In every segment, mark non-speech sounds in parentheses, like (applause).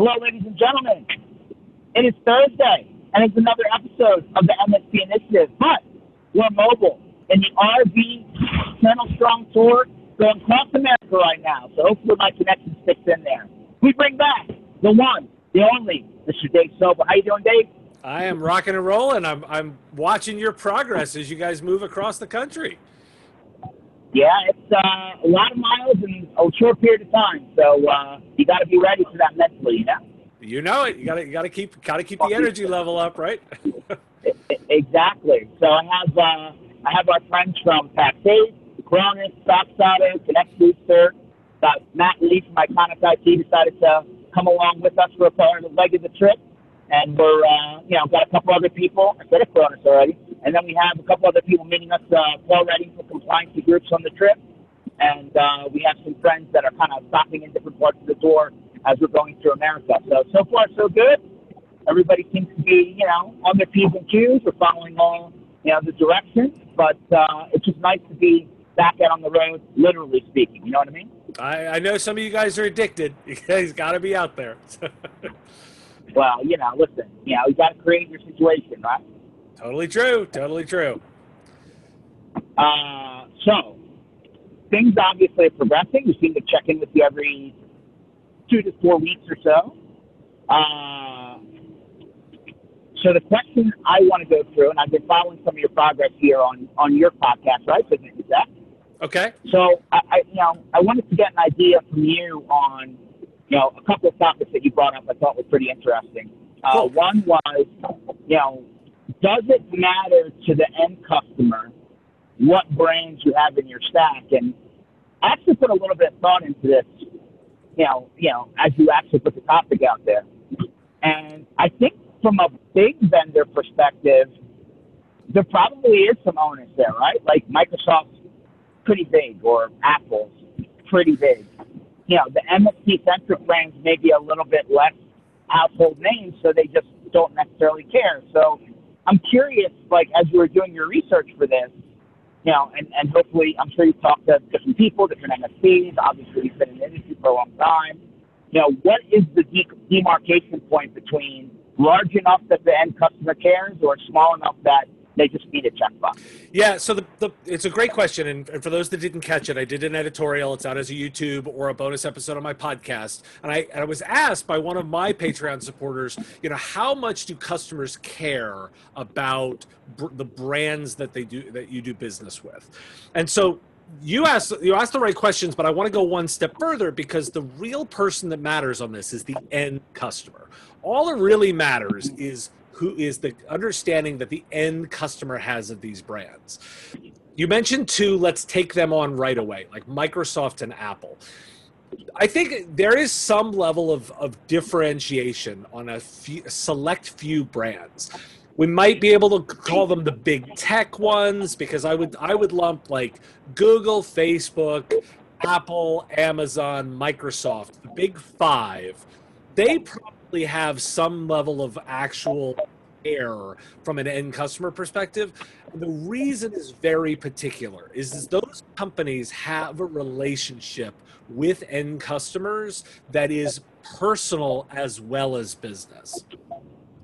Hello, ladies and gentlemen. It is Thursday, and it's another episode of the MSP Initiative. But we're mobile in the RV Channel Strong Tour going across America right now. So hopefully my connection sticks in there. We bring back the one, the only, Mr. Dave Sobel. How you doing, Dave? I am rocking and rolling. I'm I'm watching your progress as you guys move across the country. Yeah, it's uh, a lot of miles in a short period of time. So uh, you got to be ready for that mentally, you know. You know it. You got to you got to keep got to keep the energy level up, right? (laughs) exactly. So I have uh, I have our friends from Pax8, Cronus, Stockstarter, Connect Booster. Got Matt Lee from Iconic IT decided to come along with us for a part of the leg of the trip, and we're uh, you know got a couple other people. I said a Cronus already and then we have a couple other people meeting us uh, already for compliance groups on the trip. And uh, we have some friends that are kind of stopping in different parts of the tour as we're going through America. So, so far, so good. Everybody seems to be, you know, on their P's and Q's. We're following all, you know, the directions. But uh, it's just nice to be back out on the road, literally speaking. You know what I mean? I, I know some of you guys are addicted. (laughs) You guys got to be out there. (laughs) well, you know, listen, you know, you got to create your situation, right? Totally true. Totally true. Uh, so, things obviously are progressing. We seem to check in with you every two to four weeks or so. Uh, so the question I want to go through, and I've been following some of your progress here on, on your podcast, right, Business of Tech. Okay. So I, I, you know, I wanted to get an idea from you on, you know, a couple of topics that you brought up. I thought were pretty interesting. Uh, cool. One was, you know, does it matter to the end customer what brands you have in your stack? And I actually put a little bit of thought into this, you know, you know, as you actually put the topic out there. And I think from a big vendor perspective, there probably is some onus there, right? Like Microsoft's pretty big or Apple's pretty big. You know, the MSP centric brands may be a little bit less household names, so they just don't necessarily care. So I'm curious, like as you were doing your research for this, you know, and, and hopefully, I'm sure you've talked to different people, different MSPs. Obviously, you've been in the industry for a long time. You know, what is the de- demarcation point between large enough that the end customer cares, or small enough that they just need a checkbox. Yeah, so the, the it's a great question, and, and, for those that didn't catch it, I did an editorial. It's out as a YouTube or a bonus episode on my podcast, and I, and I was asked by one of my Patreon supporters, you know, how much do customers care about br- the brands that they do that you do business with, and so you asked you asked the right questions, but I want to go one step further because the real person that matters on this is the end customer. All that really matters is who is the understanding that the end customer has of these brands. You mentioned two, let's take them on right away, like Microsoft and Apple. I think there is some level of, of differentiation on a few, select few brands. We might be able to call them the big tech ones because I would I would lump like Google, Facebook, Apple, Amazon, Microsoft, the big five. They probably have some level of actual care from an end customer perspective. And the reason is very particular is, is those companies have a relationship with end customers that is personal as well as business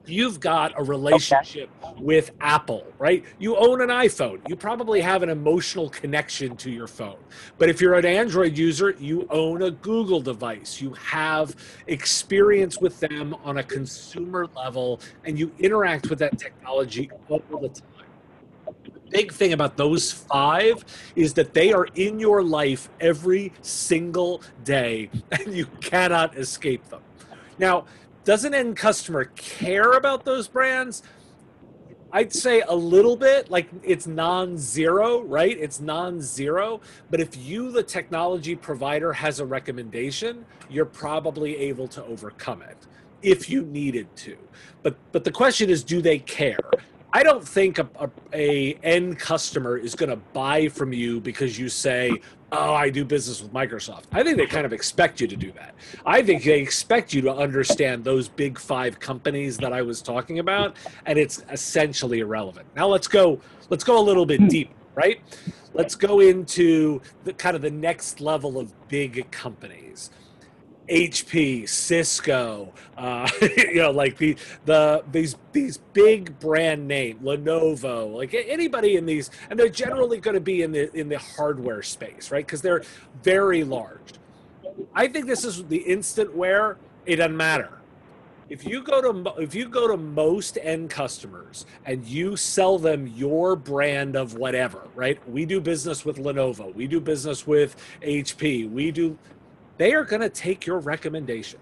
you've got a relationship okay. with Apple, right? You own an iPhone. You probably have an emotional connection to your phone. But if you're an Android user, you own a Google device. You have experience with them on a consumer level and you interact with that technology all the time. The big thing about those five is that they are in your life every single day (laughs) and you cannot escape them. Now, does an end customer care about those brands? I'd say a little bit, like it's non zero, right? It's non zero. But if you, the technology provider, has a recommendation, you're probably able to overcome it if you needed to. But, but the question is, do they care? I don't think a, a, a end customer is going to buy from you because you say, "Oh, I do business with Microsoft." I think they kind of expect you to do that. I think they expect you to understand those big five companies that I was talking about, and it's essentially irrelevant. Now let's go. Let's go a little bit hmm. deep, right? Let's go into the kind of the next level of big companies HP, Cisco, uh, (laughs) you know, like the the these these big brand name, Lenovo, like anybody in these, and they're generally going to be in the in the hardware space, right? Because they're very large. I think this is the instant where it doesn't matter. If you go to if you go to most end customers and you sell them your brand of whatever, right? We do business with Lenovo, we do business with HP, we do they are going to take your recommendation.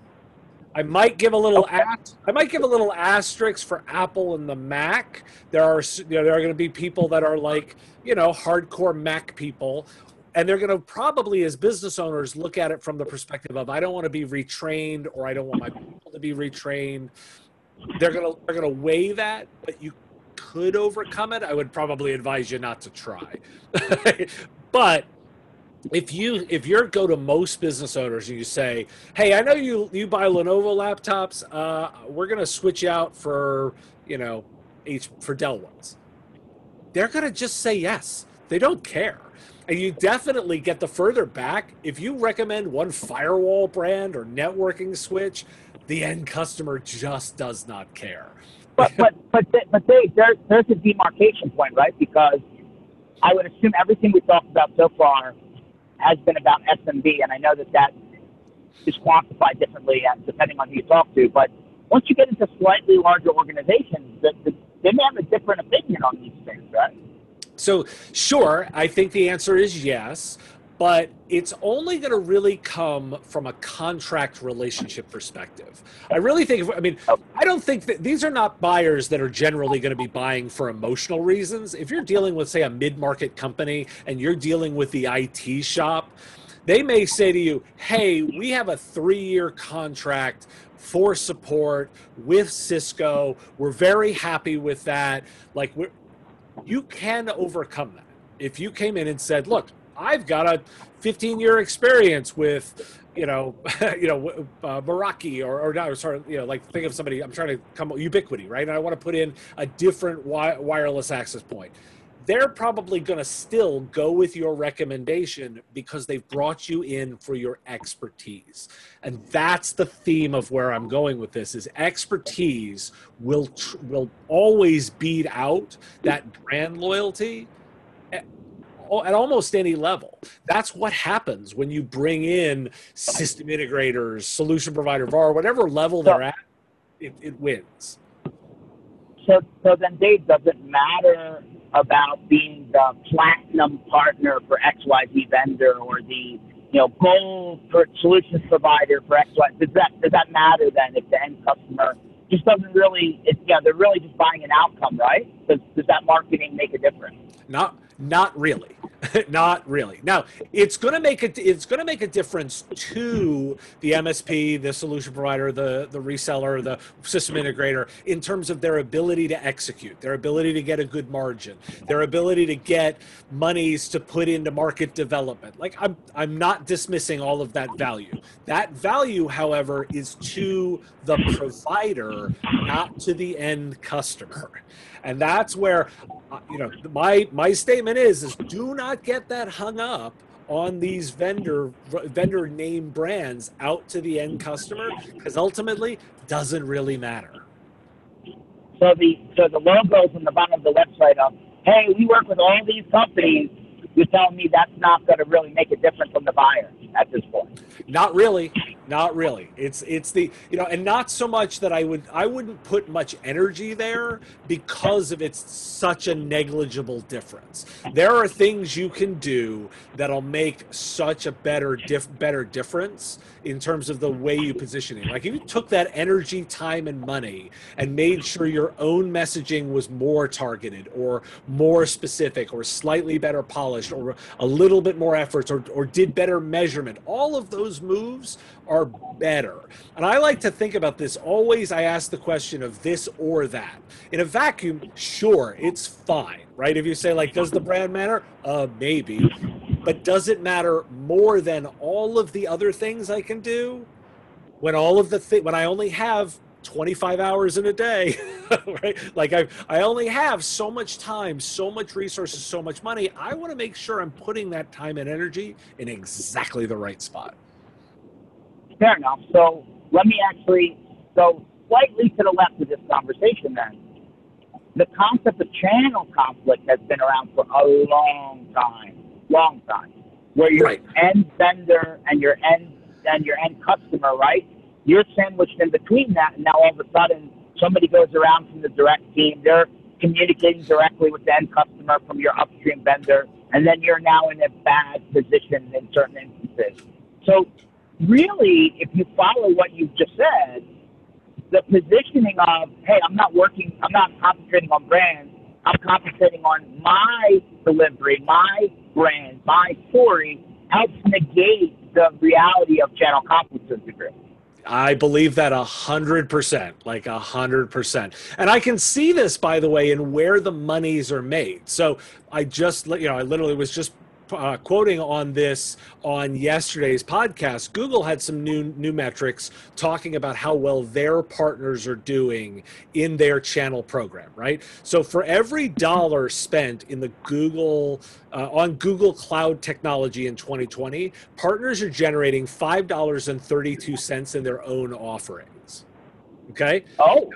I might give a little okay. I might give a little asterisk for Apple and the Mac. There are you know, there are going to be people that are like you know hardcore Mac people, and they're going to probably as business owners look at it from the perspective of I don't want to be retrained or I don't want my people to be retrained. They're going to they're going to weigh that, but you could overcome it. I would probably advise you not to try, (laughs) but if you if you go to most business owners and you say, "Hey, I know you you buy Lenovo laptops. Uh, we're going to switch out for you know H for Dell ones," they're going to just say yes. They don't care. And you definitely get the further back if you recommend one firewall brand or networking switch, the end customer just does not care. But but but but they, there, there's a demarcation point, right? Because I would assume everything we talked about so far has been about SMB, and I know that that is quantified differently uh, depending on who you talk to. But once you get into slightly larger organizations, the, the, they may have a different opinion on these things, right? So, sure, I think the answer is yes but it's only going to really come from a contract relationship perspective. I really think, I mean, I don't think that these are not buyers that are generally going to be buying for emotional reasons. If you're dealing with, say, a mid market company and you're dealing with the IT shop, they may say to you, hey, we have a three year contract for support with Cisco. We're very happy with that. Like, you can overcome that. If you came in and said, look, I've got a 15 year experience with, you know, (laughs) you know, uh, Meraki or, or no, sorry, you know, like think of somebody, I'm trying to come Ubiquiti, right? And I want to put in a different wi- wireless access point. They're probably going to still go with your recommendation because they've brought you in for your expertise. And that's the theme of where I'm going with this is expertise will tr- will always beat out that brand loyalty at almost any level. That's what happens when you bring in system integrators, solution provider, VAR, whatever level they're at, it, it wins. So, so then, Dave, does it matter about being the platinum partner for XYZ vendor or the you know gold for solutions provider for XYZ? Does that does that matter then if the end customer just doesn't really? It's yeah, they're really just buying an outcome, right? Does does that marketing make a difference? Not not really. (laughs) not really. Now, it's going to make it it's going to make a difference to the MSP, the solution provider, the the reseller, the system integrator in terms of their ability to execute, their ability to get a good margin, their ability to get monies to put into market development. Like I'm I'm not dismissing all of that value. That value, however, is to the provider, not to the end customer and that's where uh, you know my my statement is is do not get that hung up on these vendor vendor name brands out to the end customer because ultimately doesn't really matter. So the so the logos on the bottom of the website of hey we work with all these companies. You're telling me that's not going to really make a difference on the buyer at this point. Not really not really. It's it's the you know and not so much that i would i wouldn't put much energy there because of it's such a negligible difference. There are things you can do that'll make such a better diff, better difference in terms of the way you position it. Like if you took that energy time and money and made sure your own messaging was more targeted or more specific or slightly better polished or a little bit more efforts or, or did better measurement all of those moves are better. And I like to think about this always. I ask the question of this or that. In a vacuum, sure, it's fine, right? If you say, like, does the brand matter? Uh, maybe. But does it matter more than all of the other things I can do? When all of the thi- when I only have 25 hours in a day, (laughs) right? Like I, I only have so much time, so much resources, so much money. I want to make sure I'm putting that time and energy in exactly the right spot. Fair enough. So let me actually go slightly to the left of this conversation then. The concept of channel conflict has been around for a long time, long time, where your Right. end vendor and your end and your end customer, right? You're sandwiched in between that, and now all of a sudden somebody goes around from the direct team. They're communicating directly with the end customer from your upstream vendor, and then you're now in a bad position in certain instances. So, really, if you follow what you've just said, the positioning of, hey, I'm not working, I'm not concentrating on brands, I'm concentrating on my delivery, my brand, my story, helps negate the reality of channel conflict to a degree. I believe that a hundred percent, like a hundred percent. And I can see this, by the way, in where the monies are made. So I just, you know, I literally was just uh, quoting on this on yesterday's podcast. Google had some new new metrics talking about how well their partners are doing in their channel program. Right. So for every dollar spent in the Google uh, on Google Cloud technology in 2020, partners are generating five dollars and thirty-two cents in their own offerings. Okay. Oh,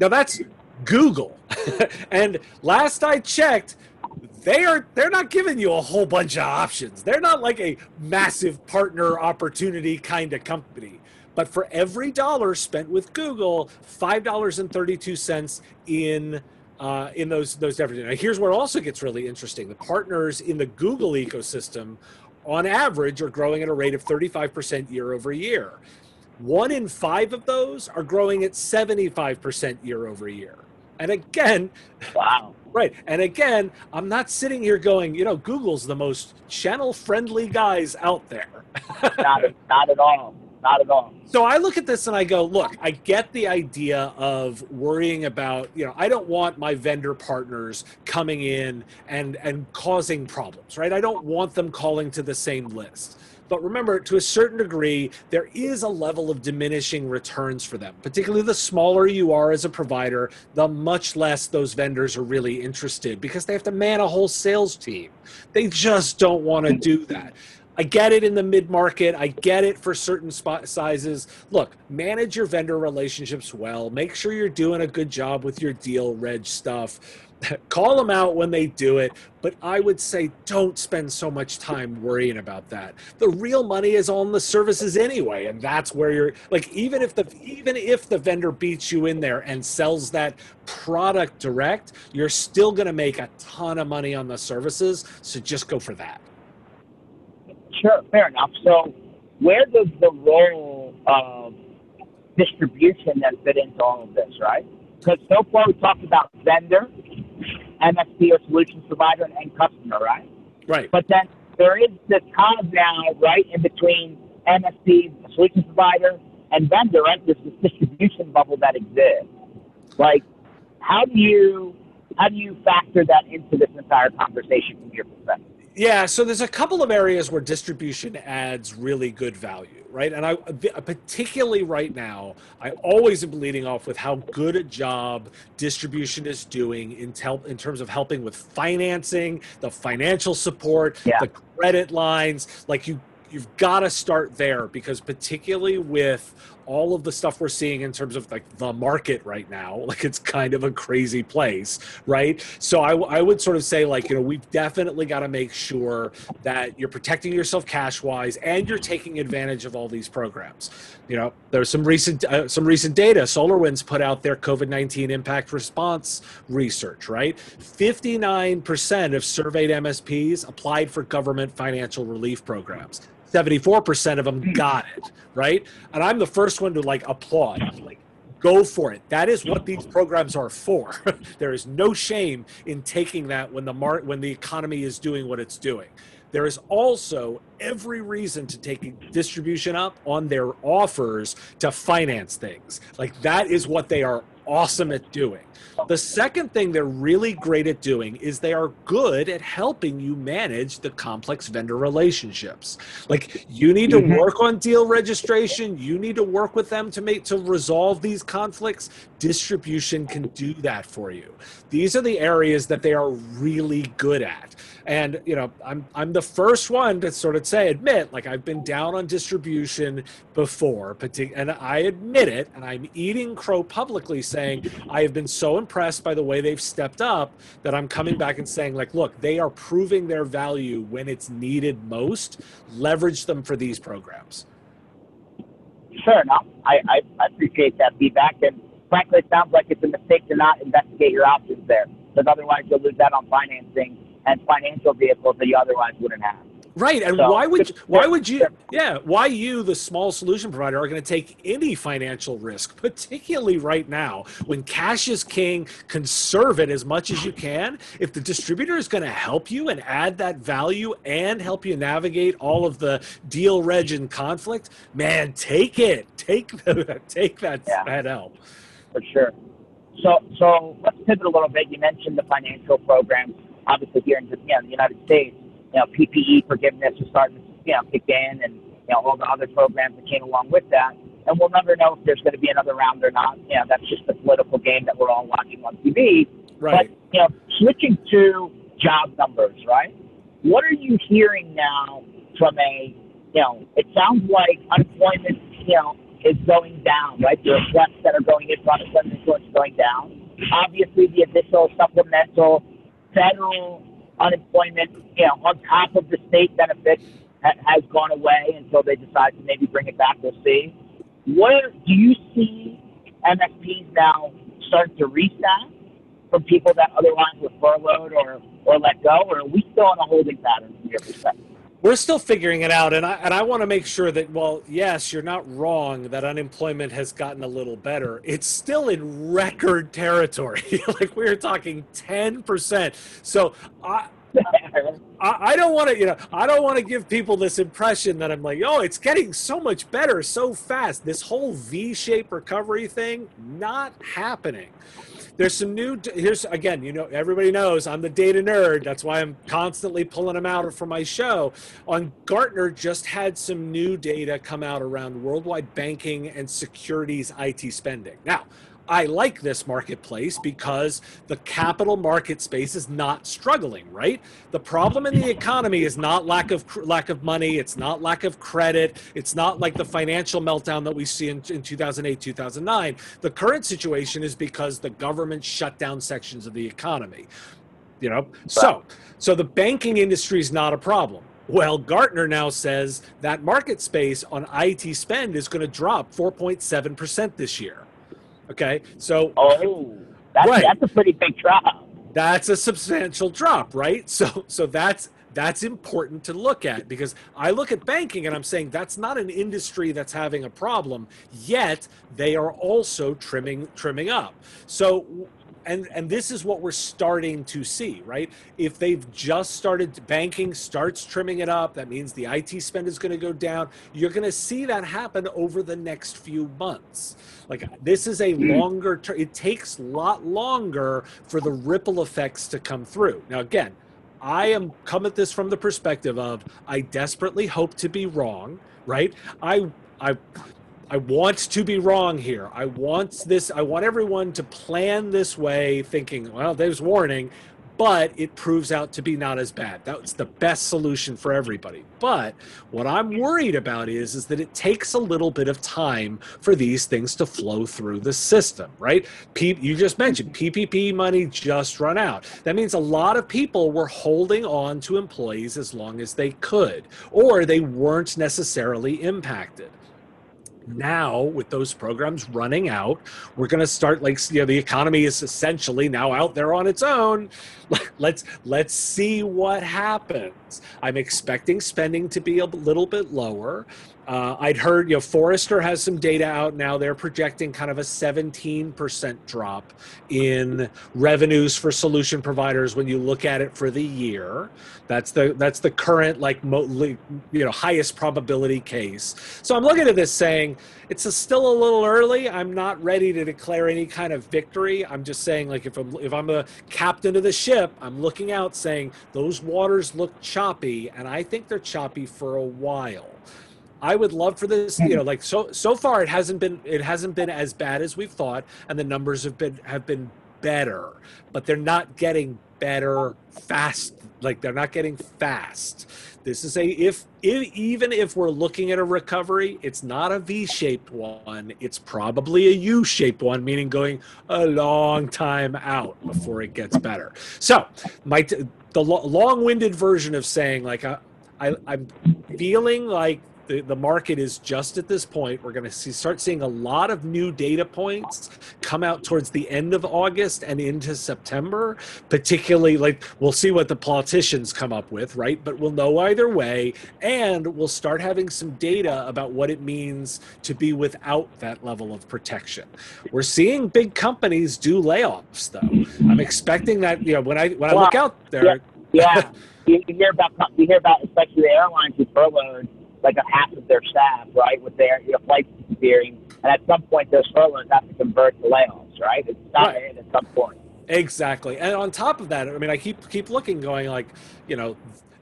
Now that's Google. (laughs) and last I checked, they are they're not giving you a whole bunch of options. They're not like a massive partner opportunity kind of company. But for every dollar spent with Google, five dollars and thirty-two cents in uh, in those those different. Now, here's where it also gets really interesting. The partners in the Google ecosystem, on average, are growing at a rate of 35% year over year. One in five of those are growing at 75% year over year. And again, wow. (laughs) right. And again, I'm not sitting here going, you know, Google's the most channel friendly guys out there. (laughs) not, not at all. Not at all. So I look at this and I go, look, I get the idea of worrying about, you know, I don't want my vendor partners coming in and and causing problems, right? I don't want them calling to the same list. But remember, to a certain degree, there is a level of diminishing returns for them. Particularly the smaller you are as a provider, the much less those vendors are really interested because they have to man a whole sales team. They just don't want to do that. I get it in the mid market. I get it for certain spot sizes. Look, manage your vendor relationships well. Make sure you're doing a good job with your deal reg stuff. (laughs) Call them out when they do it, but I would say don't spend so much time worrying about that. The real money is on the services anyway, and that's where you're like even if the even if the vendor beats you in there and sells that product direct, you're still going to make a ton of money on the services, so just go for that. Sure, fair enough. So, where does the role of distribution then fit into all of this, right? Because so far we talked about vendor, MSP or solutions provider, and end customer, right? Right. But then there is this cog now, right, in between MSP, solutions provider, and vendor, right? There's this distribution bubble that exists. Like, how do you how do you factor that into this entire conversation from your perspective? Yeah, so there's a couple of areas where distribution adds really good value, right? And I particularly right now, I always am leading off with how good a job distribution is doing in, tel- in terms of helping with financing, the financial support, Yeah. the credit lines. Like you, you've got to start there because particularly with all of the stuff we're seeing in terms of like the market right now (laughs) like it's kind of a crazy place right? So I, I would sort of say like you know we've definitely got to make sure that you're protecting yourself cash wise and you're taking advantage of all these programs. You know there's some recent uh, some recent data. Solarwinds put out their covid-19 impact response research right? 59% of surveyed msps applied for government financial relief programs 74% of them hmm. got it, right? And I'm the first one to like applaud. Like, go for it. That is what these programs are for. (laughs) there is no shame in taking that when the mar- when the economy is doing what it's doing. There is also every reason to take distribution up on their offers to finance things. Like that is what they are awesome at doing. The second thing they're really great at doing is they are good at helping you manage the complex vendor relationships. Like you need to mm-hmm. work on deal registration, you need to work with them to make to resolve these conflicts. Distribution can do that for you. These are the areas that they are really good at. And you know, I'm I'm the first one to sort of say admit like I've been down on distribution before, and I admit it, and I'm eating crow publicly saying I have been so impressed by the way they've stepped up that I'm coming back and saying like, look, they are proving their value when it's needed most. Leverage them for these programs. Sure enough, I, I, I appreciate that feedback, and frankly, it sounds like it's a mistake to not investigate your options there, because otherwise you'll lose out on financing and financial vehicles that you otherwise wouldn't have. Right, and so, why would why would you? Yeah, why you, the small solution provider, are going to take any financial risk, particularly right now when cash is king. Conserve it as much as you can. If the distributor is going to help you and add that value and help you navigate all of the deal reg and conflict, man, take it. Take (laughs) the, take that yeah, that help. For sure. So so let's pivot a little bit. You mentioned the financial programs obviously here in, you know, the United States, you know, PPP forgiveness is starting to, you know, kick in and, you know, all the other programs that came along with that. And we'll never know if there's going to be another round or not. You know, that's just the political game that we're all watching on TV. Right. But, you know, switching to job numbers, right? What are you hearing now from a, you know, it sounds like unemployment, you know, is going down, right? The requests that are going in for unemployment insurance going down. Obviously, the additional supplemental federal unemployment, you know, on top of the state benefits ha- has gone away until they decide to maybe bring it back. We'll see. Where do you see MSPs now starting to reset from people that otherwise were furloughed or, or let go, or are we still in a holding pattern from your perspective? We're still figuring it out and i and i want to make sure that well yes you're not wrong that unemployment has gotten a little better. It's still in record territory. (laughs) Like we are talking 10% so i I, don't want to, you know, I don't want to give people this impression that I'm like, oh, it's getting so much better so fast. This whole V-shaped recovery thing, not happening there's some new here's again you know everybody knows i'm the data nerd. That's why i'm constantly pulling them out for my show. On gartner just had some new data come out around worldwide banking and securities it spending. Now I like this marketplace because the capital market space is not struggling, right? The problem in the economy is not lack of lack of money, it's not lack of credit, it's not like the financial meltdown that we see in, in 2008, 2009. The current situation is because the government shut down sections of the economy. You know, so so the banking industry is not a problem. Well, Gartner now says that market space on IT spend is going to drop 4.7% this year. Okay, so oh, that's, right. that's a pretty big drop. That's a substantial drop, right? (laughs) So so that's that's important to look at because I look at banking and I'm saying that's not an industry that's having a problem yet they are also trimming trimming up. So and and this is what we're starting to see right? If they've just started banking starts trimming it up that means the it spend is going to go down. You're going to see that happen over the next few months. Like this is a hmm. longer term it takes a lot longer for the ripple effects to come through. Now again i am come at this from the perspective of i desperately hope to be wrong right? I I I want to be wrong here. I want this. I want everyone to plan this way, thinking, well, there's warning, but it proves out to be not as bad. That's the best solution for everybody. But what I'm worried about is, is that it takes a little bit of time for these things to flow through the system, right? P- you just mentioned mm-hmm. PPP money just run out. That means a lot of people were holding on to employees as long as they could, or they weren't necessarily impacted now with those programs running out we're going to start like you know the economy is essentially now out there on its own. (laughs) Let's let's see what happens. I'm expecting spending to be a little bit lower Uh, I'd heard, you know, Forrester has some data out now. They're projecting kind of a 17% drop in revenues for solution providers when you look at it for the year. That's the that's the current like you know highest probability case. So I'm looking at this saying it's a, still a little early. I'm not ready to declare any kind of victory. I'm just saying like if I'm if I'm a captain of the ship, I'm looking out saying those waters look choppy, and I think they're choppy for a while. I would love for this, you know, hmm. like so so far it hasn't been it hasn't been as bad as we've thought, and the numbers have been have been better, but they're not getting better fast. Like they're not getting fast. This is a if, if even if we're looking at a recovery, it's not a V-shaped one. It's probably a U-shaped one, meaning going a long time out before it gets better. So my the long-winded version of saying like I, I I'm feeling like the, the market is just at this point. We're going to see, start seeing a lot of new data points come out towards the end of August and into September. Particularly, like we'll see what the politicians come up with, right? But we'll know either way, and we'll start having some data about what it means to be without that level of protection. We're seeing big companies do layoffs, though. I'm expecting that. You know, when I when I look out there, yeah, yeah. (laughs) you hear about you hear about especially the airlines who furloughed like a half of their staff, right, with their you know, flights disappearing. And at some point, those furloughs have to convert to layoffs, right? It's not right. at some point. Exactly. And on top of that, I mean, I keep keep looking, going like, you know,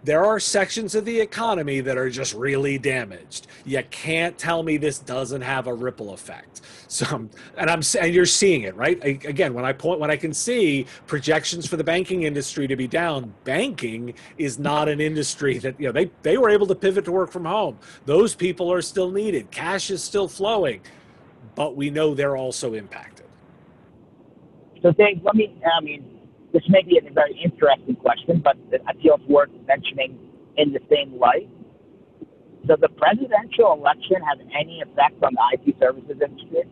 there are sections of the economy that are just really damaged. You can't tell me this doesn't have a ripple effect. So, and I'm and you're seeing it, right? Again, when I point, when I can see projections for the banking industry to be down, banking is not an industry that you know they they were able to pivot to work from home. Those people are still needed. Cash is still flowing, but we know they're also impacted. So, Dave, let me. I mean, this may be a very interesting question, but I feel it's worth mentioning in the same light. Does the presidential election have any effect on the IT services industry?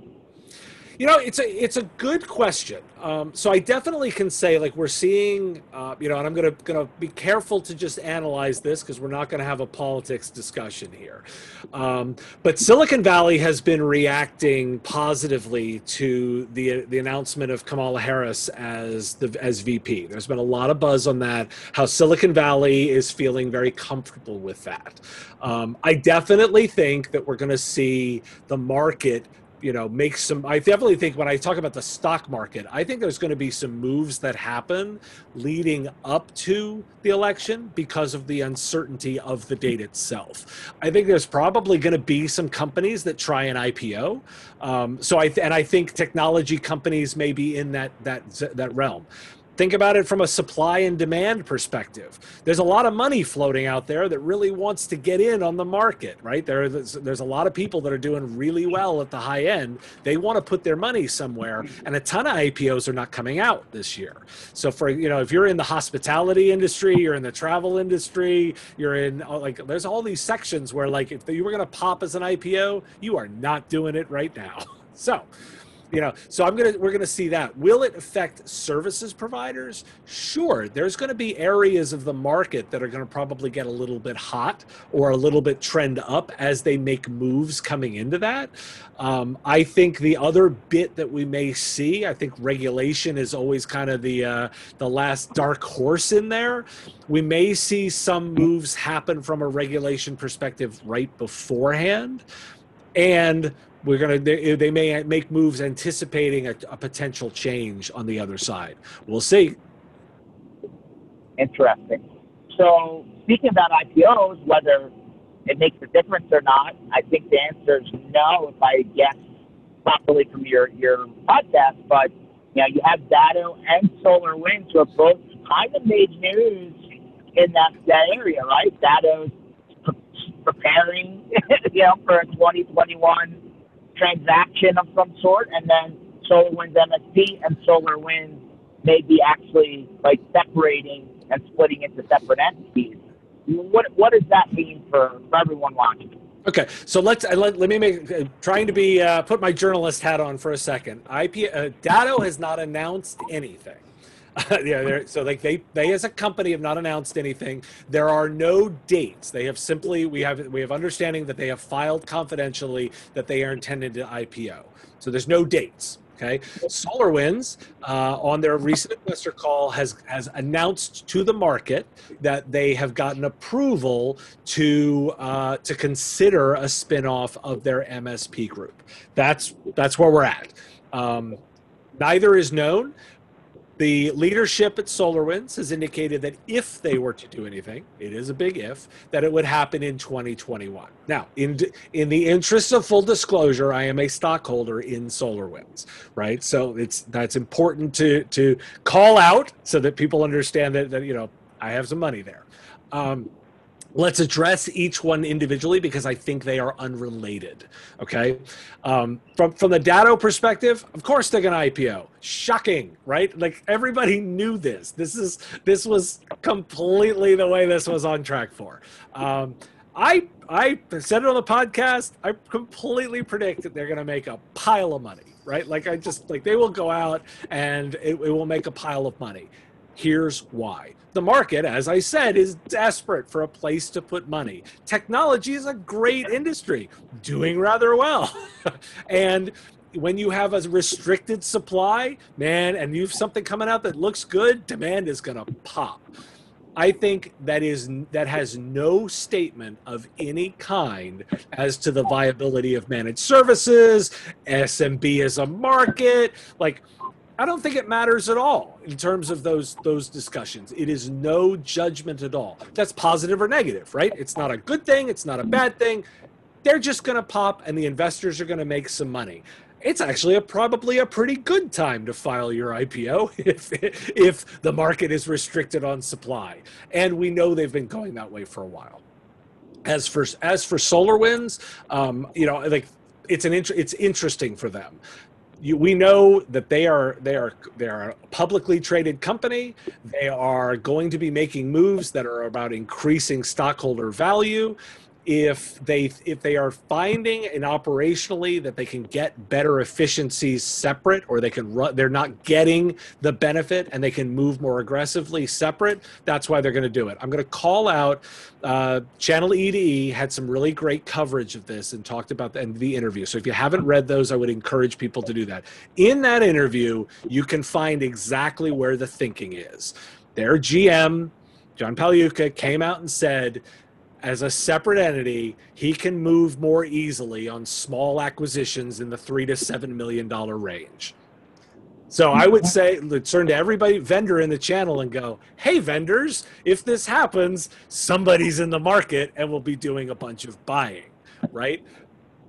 You know, it's a it's a good question. Um, so I definitely can say like we're seeing, uh, you know, and I'm gonna gonna be careful to just analyze this because we're not gonna have a politics discussion here. Um, but Silicon Valley has been reacting positively to the the announcement of Kamala Harris as the as VP. There's been a lot of buzz on that. How Silicon Valley is feeling very comfortable with that. Um, I definitely think that we're to see the market you know make some i definitely think when i talk about the stock market i think there's going to be some moves that happen leading up to the election because of the uncertainty of the date itself. I think there's probably going to be some companies that try an ipo um, so i and i think technology companies may be in that that that realm think about it from a supply and demand perspective. There's a lot of money floating out there that really wants to get in on the market, right? There, there's, there's a lot of people that are doing really well at the high end. They want to put their money somewhere, and a ton of IPOs are not coming out this year. So for you know, if you're in the hospitality industry, you're in the travel industry, you're in uh, like there's all these sections where like if you were going to pop as an IPO, you are not doing it right now. (laughs) So you know so i'm gonna we're gonna see that. Will it affect services providers? Sure there's to be areas of the market that are to probably get a little bit hot or a little bit trend up as they make moves coming into that. Um, i think the other bit that we may see i think regulation is always kind of the uh, the last dark horse in there. We may see some moves happen from a regulation perspective right beforehand. And we're to they, they, may make moves anticipating a, a, potential change on the other side. We'll see. Interesting. So speaking about ipos whether it makes a difference or not i think the answer is no if i guess properly from your your podcast but you know you have Datto and SolarWinds who have both kind of made news in that, that area right? Datto's preparing (laughs) you know for a 2021 transaction of some sort, and then SolarWinds MSP and SolarWinds may be actually like separating and splitting into separate entities. What what does that mean for, for everyone watching? Okay, so let's uh, let, let me make uh, trying to be uh, put my journalist hat on for a second. IP uh, Datto has not announced anything. (laughs) yeah, so like they they as a company have not announced anything. There are no dates. They have simply we have we have understanding that they have filed confidentially that they are intended to IPO. So there's no dates. Okay, SolarWinds uh, on their recent investor call has has announced to the market that they have gotten approval to uh, to consider a spinoff of their MSP group. That's that's where we're at. Um, neither is known. The leadership at SolarWinds has indicated that if they were to do anything, it is a big if, that it would happen in 2021. Now, in in the interest of full disclosure, I am a stockholder in SolarWinds, right? So it's that's important to to call out so that people understand that that you know I have some money there. Um, let's address each one individually because I think they are unrelated. Okay, um, from from the Datto perspective, of course they're going to IPO. Shocking, right? Like everybody knew this. This is this was completely the way this was on track for. Um, I I said it on the podcast. I completely predict that they're going to make a pile of money. Right? Like I just like they will go out and it, it will make a pile of money. Here's why the market, as I said, is desperate for a place to put money. Technology is a great industry, doing rather well. (laughs) and when you have a restricted supply, man, and you have something coming out that looks good, demand is going to pop. I think that is that has no statement of any kind as to the viability of managed services, SMB as a market. Like I don't think it matters at all in terms of those those discussions. It is no judgment at all. That's positive or negative, right? It's not a good thing, it's not a bad thing. They're just going to pop and the investors are going to make some money. It's actually a, probably a pretty good time to file your IPO (laughs) if if the market is restricted on supply. And we know they've been going that way for a while. As for as for SolarWinds, um, you know, like it's an int- it's interesting for them you, we know that they are they are they are a publicly traded company. They are going to be making moves that are about increasing stockholder value if they if they are finding and operationally that they can get better efficiencies separate or they can run they're not getting the benefit and they can move more aggressively separate that's why they're going to do it. I'm going to call out uh, channel e to e had some really great coverage of this and talked about the, and the interview. So if you haven't read those i would encourage people to do that. In that interview you can find exactly where the thinking is. Their gm john pagliuca came out and said as a separate entity, he can move more easily on small acquisitions in the three to seven million dollar range. So I would say turn to everybody vendor in the channel and go, "Hey vendors, if this happens, somebody's in the market and will be doing a bunch of buying." Right?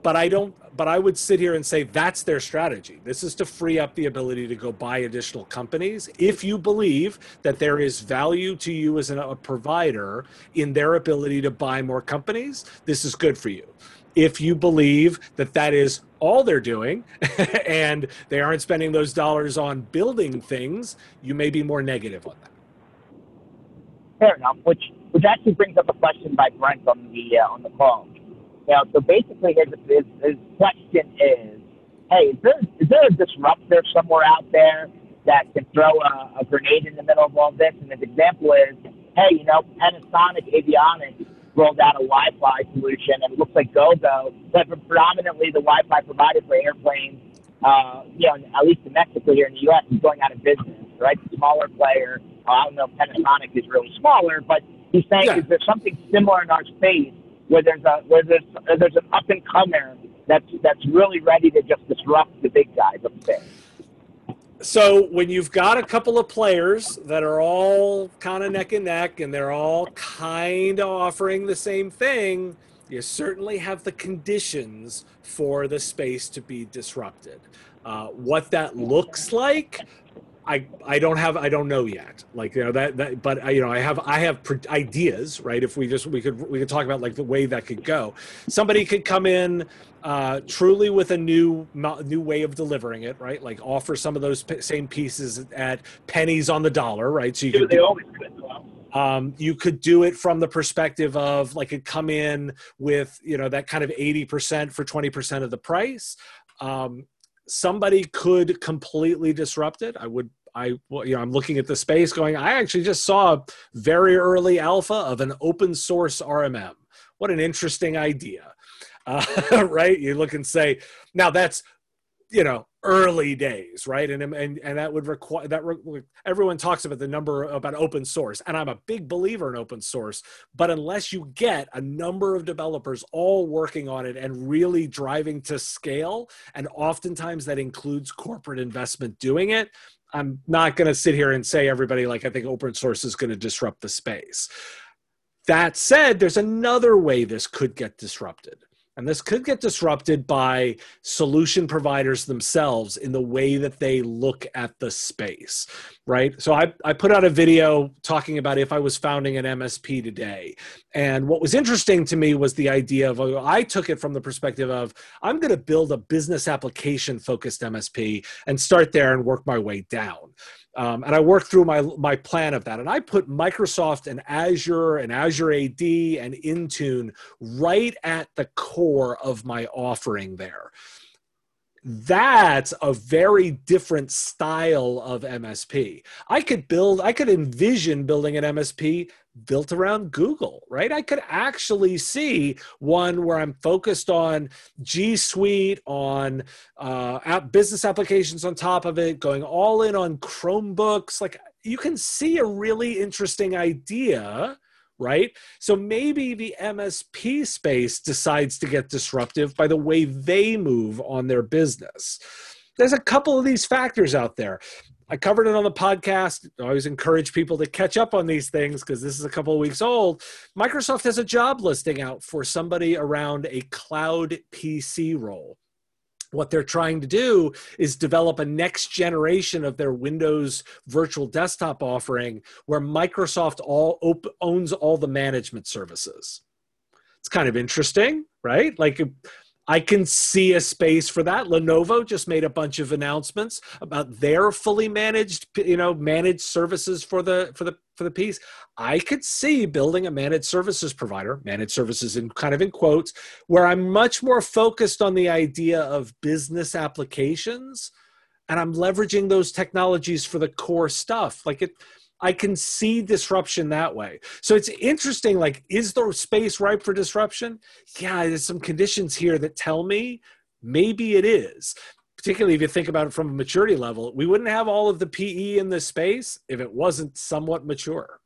But I don't. But I would sit here and say that's their strategy. This is to free up the ability to go buy additional companies. If you believe that there is value to you as a provider in their ability to buy more companies, this is good for you. If you believe that that is all they're doing (laughs) and they aren't spending those dollars on building things, you may be more negative on that. Fair enough. Which which actually brings up a question by Brent on the uh, on the call you know, so basically his, his, his question is, hey, is there, is there a disruptor somewhere out there that can throw a, a grenade in the middle of all this? And his example is, hey, you know, Panasonic Avionics rolled out a Wi-Fi solution, and it looks like GoGo, but predominantly the Wi-Fi provider for airplanes, uh, you know, at least in Mexico here in the U.S. is going out of business, right? Smaller player. Uh, I don't know if Panasonic is really smaller, but he's saying, yeah. is there something similar in our space where there's a where there's there's an up and comer that's that's really ready to just disrupt the big guys upstairs. So when you've got a couple of players that are all kind of neck and neck and they're all kind of offering the same thing, you certainly have the conditions for the space to be disrupted. Uh, what that looks like, I I don't have I don't know yet. Like you know that that but I, you know I have I have ideas right. If we just we could we could talk about like the way that could go. Somebody could come in uh, truly with a new new way of delivering it, right? Like offer some of those p- same pieces at pennies on the dollar, right? So you could, they always could. Um, you could do it from the perspective of like it come in with you know that kind of 80% for 20% of the price um, somebody could completely disrupt it. I would I, you know, I'm looking at the space going, I actually just saw very early alpha of an open source RMM. What an interesting idea. Uh, (laughs) right? You look and say, now that's you know early days right? And and, and that would require that re- everyone talks about the number about open source and i'm a big believer in open source but unless you get a number of developers all working on it and really driving to scale and oftentimes that includes corporate investment doing it i'm not going to sit here and say everybody like i think open source is going to disrupt the space. That said there's another way this could get disrupted and this could get disrupted by solution providers themselves in the way that they look at the space, right? So I, I put out a video talking about if I was founding an MSP today. And what was interesting to me was the idea of I took it from the perspective of I'm going to build a business application focused MSP and start there and work my way down. Um, and I worked through my my plan of that, and I put Microsoft and Azure and Azure AD and Intune right at the core of my offering there. That's a very different style of MSP. I could build, I could envision building an MSP built around Google, right? I could actually see one where I'm focused on G Suite, on uh, app business applications on top of it, going all in on Chromebooks. Like you can see a really interesting idea, right? So maybe the MSP space decides to get disruptive by the way they move on their business there's a couple of these factors out there. I covered it on the podcast. I always encourage people to catch up on these things because this is a couple of weeks old. Microsoft has a job listing out for somebody around a cloud PC role. What they're trying to do is develop a next generation of their Windows virtual desktop offering where Microsoft all op- owns all the management services. It's kind of interesting, right? Like I can see a space for that. Lenovo just made a bunch of announcements about their fully managed, you know, managed services for the for the for the piece. I could see building a managed services provider, managed services in kind of in quotes, where I'm much more focused on the idea of business applications and I'm leveraging those technologies for the core stuff. Like it I can see disruption that way. So it's interesting. Like, is the space ripe for disruption? Yeah, there's some conditions here that tell me maybe it is. Particularly if you think about it from a maturity level, we wouldn't have all of the PE in this space if it wasn't somewhat mature.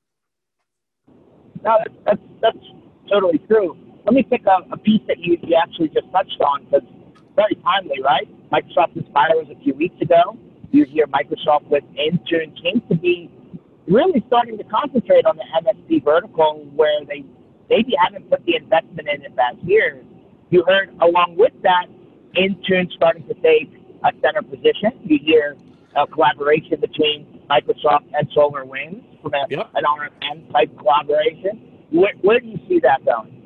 No, that's, that's, that's totally true. Let me pick a, a piece that you, you actually just touched on because very timely, right? Microsoft Inspire was a few weeks ago. You hear Microsoft with Intune came to be really starting to concentrate on the MSP vertical where they maybe haven't put the investment in it back here. You heard along with that, Intune starting to take a center position. You hear a collaboration between Microsoft and SolarWinds from a, yep. an RMM type collaboration. Where, where do you see that going?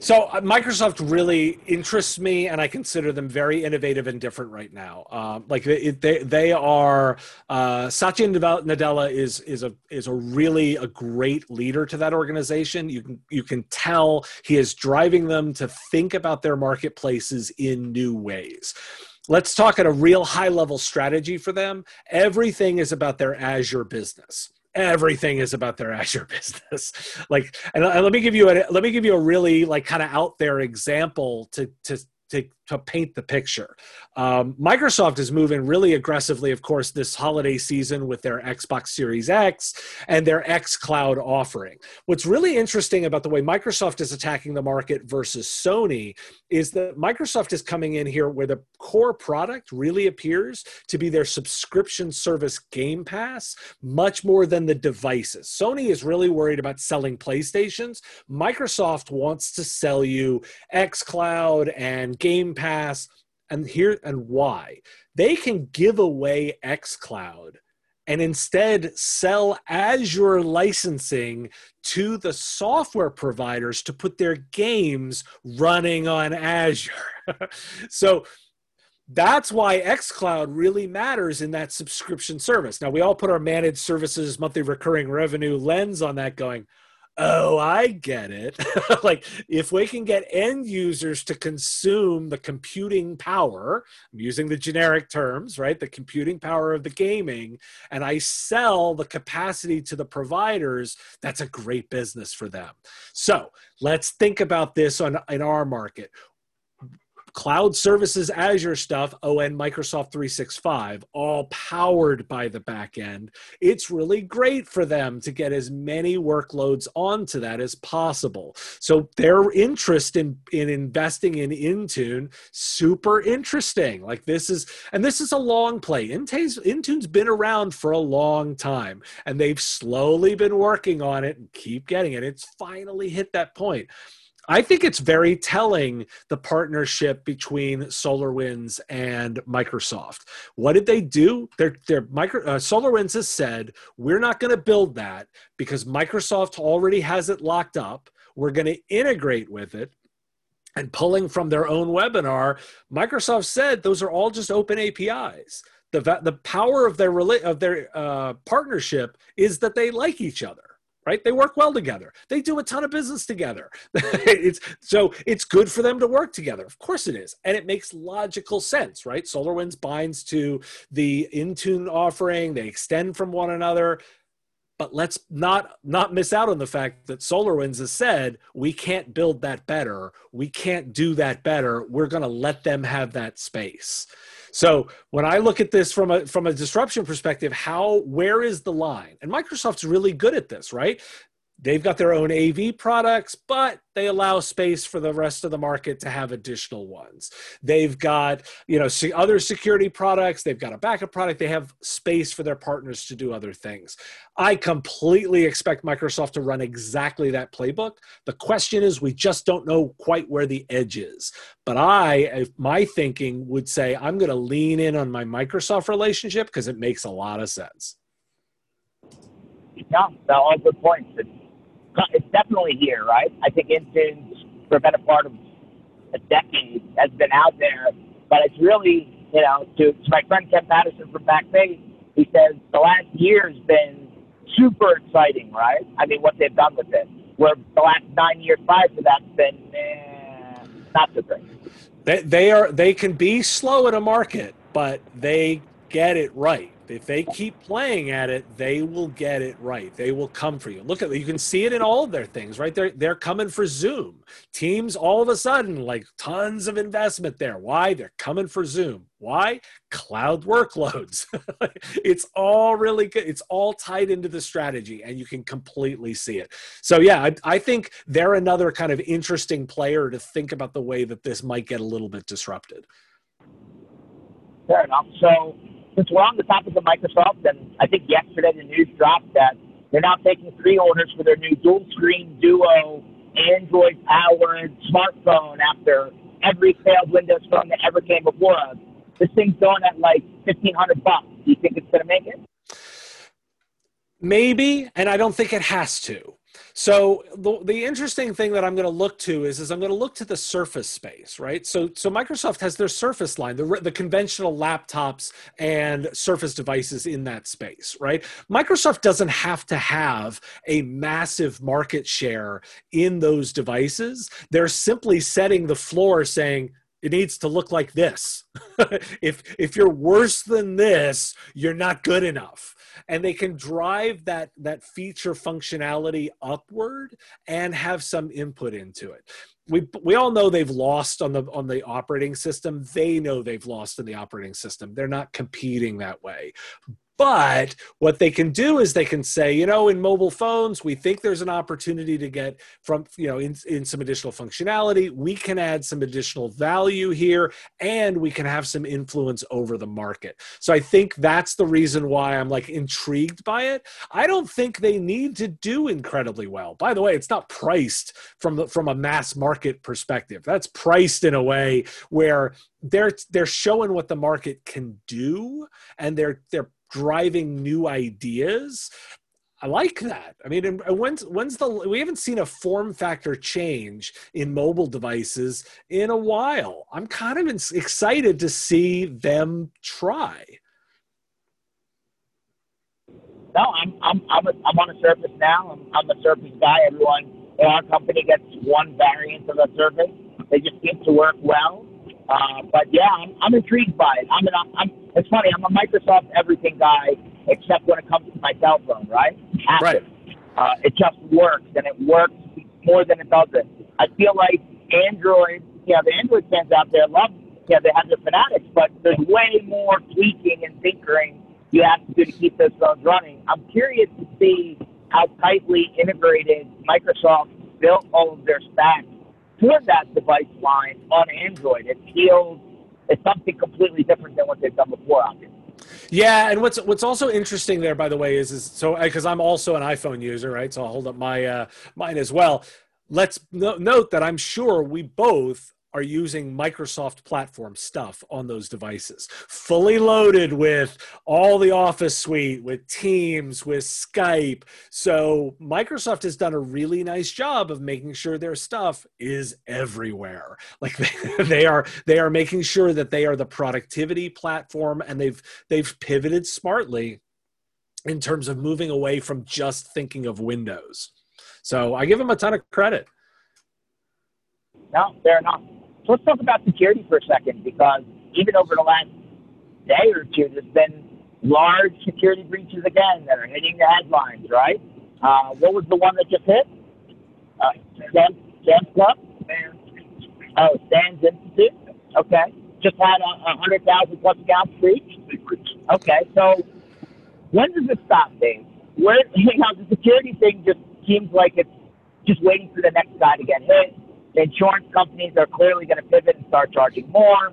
So uh, Microsoft really interests me, and I consider them very innovative and different right now. Um, like they, they, they are uh, Satya Nadella is is a is a really a great leader to that organization. You can you can tell he is driving them to think about their marketplaces in new ways let's talk at a real high level strategy for them. Everything is about their Azure business everything is about their (laughs) Azure business. like, and let me give you a let me give you a really like kind of out there example to to to, to paint the picture. Um, Microsoft is moving really aggressively, of course, this holiday season with their Xbox Series X and their xCloud offering. What's really interesting about the way Microsoft is attacking the market versus Sony is that Microsoft is coming in here where the core product really appears to be their subscription service Game Pass, much more than the devices. Sony is really worried about selling PlayStations. Microsoft wants to sell you xCloud and Game Pass, and here and why. They can give away xCloud and instead sell Azure licensing to the software providers to put their games running on Azure. (laughs) so that's why xCloud really matters in that subscription service. Now, we all put our managed services, monthly recurring revenue lens on that going, oh, I get it. (laughs) like if we can get end users to consume the computing power, I'm using the generic terms, right? The computing power of the gaming, and I sell the capacity to the providers, that's a great business for them. So let's think about this on in our market cloud services Azure stuff, ON Microsoft 365, all powered by the back end. It's really great for them to get as many workloads onto that as possible. So their interest in, in investing in Intune, super interesting. Like this is, and this is a long play. Intune's, Intune's been around for a long time and they've slowly been working on it and keep getting it. It's finally hit that point. I think it's very telling the partnership between SolarWinds and Microsoft. What did they do? Their their micro uh, SolarWinds has said we're not going to build that because Microsoft already has it locked up. We're going to integrate with it. And pulling from their own webinar, Microsoft said those are all just open APIs. The, the power of their of their uh, partnership is that they like each other right? They work well together. They do a ton of business together. (laughs) it's so it's good for them to work together. Of course it is. And it makes logical sense, right? SolarWinds binds to the Intune offering, they extend from one another. But let's not not miss out on the fact that SolarWinds has said we can't build that better. We can't do that better. We're going to let them have that space. So when I look at this from a from a disruption perspective, how where is the line? And Microsoft's really good at this, right? They've got their own AV products, but they allow space for the rest of the market to have additional ones. They've got, you know, other security products, they've got a backup product, they have space for their partners to do other things. I completely expect Microsoft to run exactly that playbook. The question is we just don't know quite where the edge is. But I my thinking would say I'm going to lean in on my Microsoft relationship because it makes a lot of sense. Yeah, that all good points. It's it's definitely here, right? I think Intune, for a better part of a decade, has been out there, but it's really, you know, to, to my friend Ken Patterson from Back Bay, he says the last year has been super exciting, right? I mean, what they've done with it. Where the last nine years prior to that's been eh, not so great. They, they are they can be slow in a market, but they get it right if they keep playing at it, they will get it right. They will come for you. Look at you can see it in all of their things, right? They're they're coming for Zoom. Teams all of a sudden like tons of investment there. Why? They're coming for Zoom. Why? Cloud workloads. (laughs) it's all really good. It's all tied into the strategy, and you can completely see it. So yeah, I, I think they're another kind of interesting player to think about the way that this might get a little bit disrupted. Fair enough. So since we're on the topic of Microsoft, and I think yesterday the news dropped that they're now taking pre orders for their new dual screen duo Android powered smartphone after every failed Windows phone that ever came before us. This thing's going at like fifteen hundred bucks. Do you think it's going to make it? Maybe, and I don't think it has to. So the, the interesting thing that I'm going to look to is, is I'm going to look to the Surface space, right? So so Microsoft has their Surface line, the the conventional laptops and Surface devices in that space, right? Microsoft doesn't have to have a massive market share in those devices. They're simply setting the floor, saying it needs to look like this. (laughs) if if you're worse than this, you're not good enough. And they can drive that that feature functionality upward and have some input into it. We we all know they've lost on the on the operating system. They know they've lost in the operating system. They're not competing that way but what they can do is they can say, you know, in mobile phones, we think there's an opportunity to get from, you know, in, in some additional functionality. We can add some additional value here and we can have some influence over the market. So I think that's the reason why I'm like intrigued by it. I don't think they need to do incredibly well. By the way, it's not priced from the, from a mass market perspective. That's priced in a way where they're they're showing what the market can do and they're they're driving new ideas. I like that. I mean, when's when's the we haven't seen a form factor change in mobile devices in a while. I'm kind of excited to see them try. no, I'm I'm I'm, a, I'm on a Surface now. I'm, I'm a Surface guy. Everyone in our company gets one variant of the Surface. They just seem to work well. Uh, but yeah, I'm, I'm intrigued by it. I'm, an, I'm it's funny. I'm a Microsoft everything guy, except when it comes to my cell phone. Right? Apple. Right. Uh, it just works, and it works more than it doesn't. I feel like Android. Yeah, the Android fans out there love. Yeah, they have their fanatics, but there's way more tweaking and tinkering you have to do to keep those phones running. I'm curious to see how tightly integrated Microsoft built all of their stacks for that device line on Android. It feels it's something completely different than what they've done before, obviously. Yeah, and what's what's also interesting there, by the way, is is so because I'm also an iPhone user, right? So I'll hold up my uh, mine as well. Let's no, note that I'm sure we both are using Microsoft platform stuff on those devices, fully loaded with all the Office suite, with Teams, with Skype. So Microsoft has done a really nice job of making sure their stuff is everywhere. (laughs) Like they, are they are making sure that they are the productivity platform and they've they've pivoted smartly in terms of moving away from just thinking of Windows. So I give them a ton of credit. No, fair enough. Let's talk about security for a second, because even over the last day or two, there's been large security breaches again that are hitting the headlines, right? Uh, what was the one that just hit? Uh, Sam's, Sam's Club? Oh, SANS Institute? Okay. Just had a, a 100,000 plus accounts breach? Okay, so when does it stop, Dave? Where, (laughs) you know, the security thing just seems like it's just waiting for the next guy to get hit insurance companies are clearly going to pivot and start charging more.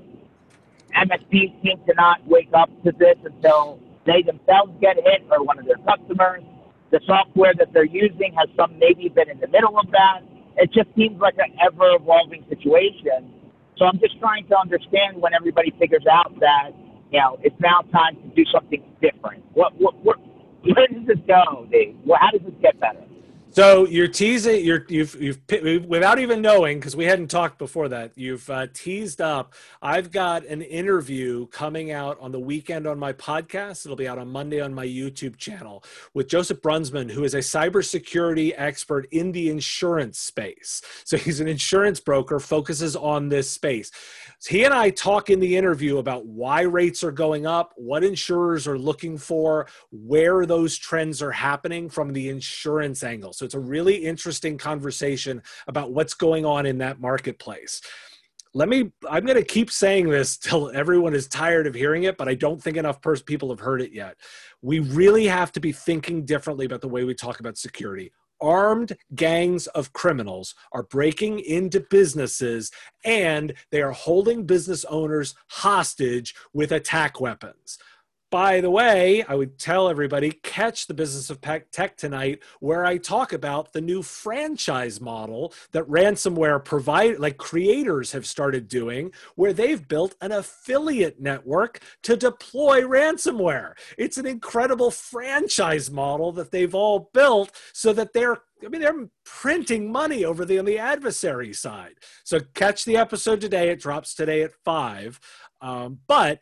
MSPs seem to not wake up to this until they themselves get hit or one of their customers. The software that they're using has some maybe been in the middle of that. It just seems like an ever evolving situation. So I'm just trying to understand when everybody figures out that, you know, it's now time to do something different. What, what, what where does this go, Dave? Well, how does this get better? So you're teasing, you're you've you've without even knowing because we hadn't talked before that. You've uh, teased up. I've got an interview coming out on the weekend on my podcast. It'll be out on Monday on my YouTube channel with Joseph Brunsman, who is a cybersecurity expert in the insurance space. So he's an insurance broker, focuses on this space. He and I talk in the interview about why rates are going up, what insurers are looking for, where those trends are happening from the insurance angle. So it's a really interesting conversation about what's going on in that marketplace. Let me, I'm going to keep saying this (laughs) till everyone is tired of hearing it, but I don't think enough pers- people have heard it yet. We really have to be thinking differently about the way we talk about security armed gangs of criminals are breaking into businesses and they are holding business owners hostage with attack weapons. By the way, I would tell everybody catch the business of tech tonight, where I talk about the new franchise model that ransomware provide, like creators have started doing, where they've built an affiliate network to deploy ransomware. It's an incredible franchise model that they've all built so that they're I mean, they're printing money over the on the adversary side. So catch the episode today. It drops today at five. Um, but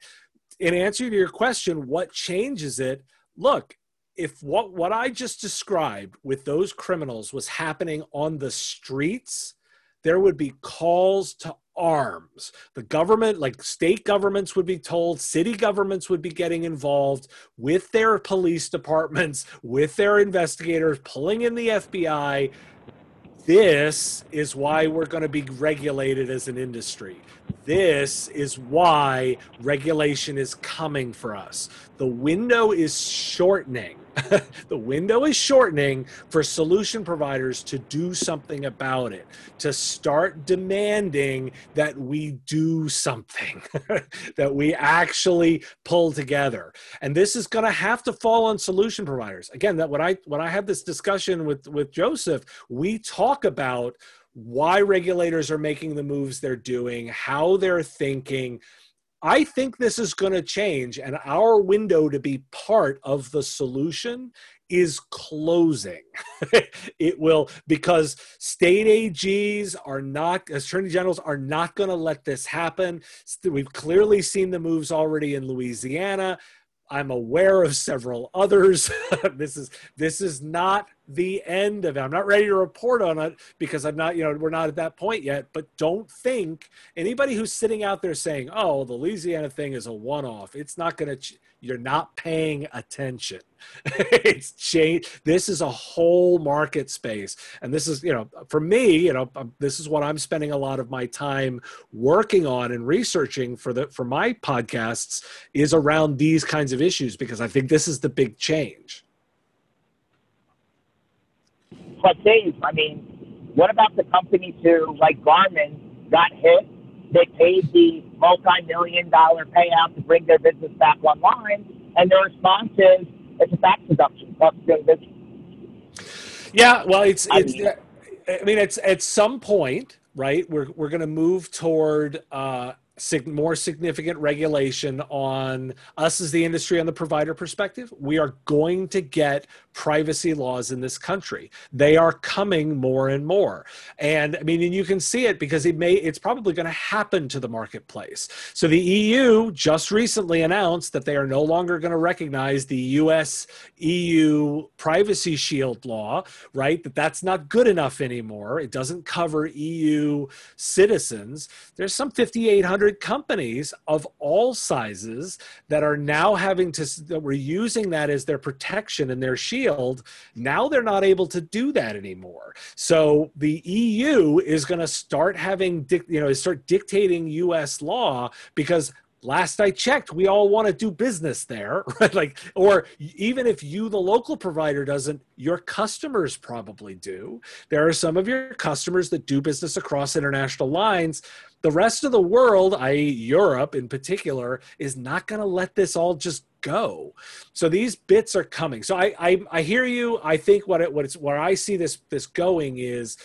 in answer to your question, what changes it? Look, if what what I just described with those criminals was happening on the streets, there would be calls to arms. The government, like state governments, would be told, city governments would be getting involved with their police departments, with their investigators, pulling in the FBI. This is why we're going to be regulated as an industry. This is why regulation is coming for us. The window is shortening. (laughs) the window is shortening for solution providers to do something about it, to start demanding that we do something, (laughs) that we actually pull together. And this is going to have to fall on solution providers. Again, that when I when I have this discussion with with Joseph, we talk about why regulators are making the moves they're doing, how they're thinking. I think this is going to change, and our window to be part of the solution is closing. (laughs) it will, because state AGs are not, attorney generals are not going to let this happen. We've clearly seen the moves already in Louisiana. I'm aware of several others. (laughs) this is this is not the end of it. I'm not ready to report on it because I'm not, you know, we're not at that point yet. But don't think anybody who's sitting out there saying, "Oh, the Louisiana thing is a one-off," it's not going to. Ch- you're not paying attention. (laughs) it's change. This is a whole market space, and this is, you know, for me, you know, um, this is what I'm spending a lot of my time working on and researching for the for my podcasts is around these kinds of issues because I think this is the big change. But Dave, I mean, what about the companies who, like Garmin, got hit they paid the multi-million dollar payout to bring their business back online, and their response is it's a tax deduction. That's doing business. Yeah, well, it's I it's. Mean, I mean, it's at some point, right? We're we're going to move toward uh, more significant regulation on us as the industry on the provider perspective. We are going to get privacy laws in this country. They are coming more and more. And I mean, and you can see it because it may it's probably going to happen to the marketplace. So the EU just recently announced that they are no longer going to recognize the US EU privacy shield law, right? That that's not good enough anymore. It doesn't cover EU citizens. There's some 5800 companies of all sizes that are now having to that were using that as their protection and their shield. Now they're not able to do that anymore. So the EU is going to start having, you know, start dictating U.S. law because last I checked, we all want to do business there, (laughs) right? Like, or even if you, the local provider, doesn't, your customers probably do. There are some of your customers that do business across international lines. The rest of the world, i.e., Europe in particular, is not going to let this all just go. So these bits are coming. So I I, I hear you. I think what it what it's where I see this this going is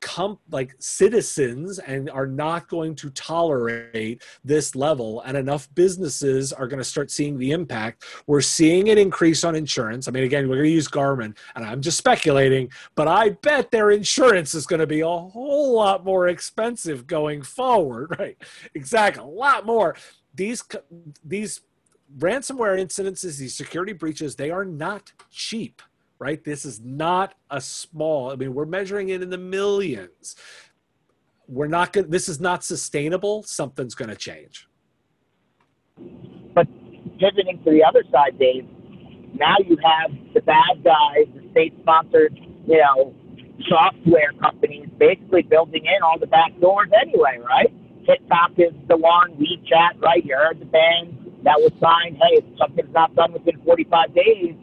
come like citizens and are not going to tolerate this level and enough businesses are going to start seeing the impact. We're seeing an increase on insurance. I mean again we're going to use garmin and i'm just speculating but i bet their insurance is going to be a whole lot more expensive going forward. (laughs) Right. Exactly. A lot more. These these ransomware incidences, these security breaches, they are not cheap, right? This is not a small, I mean, we're measuring it in the millions. We're not going this is not sustainable. Something's going to change. But pivoting to the other side, Dave, now you have the bad guys, the state sponsored, you know, software companies basically building in all the back doors anyway, right? TikTok is the one, WeChat, right? You heard the ban that was signed, hey, if something's not done within 45 days,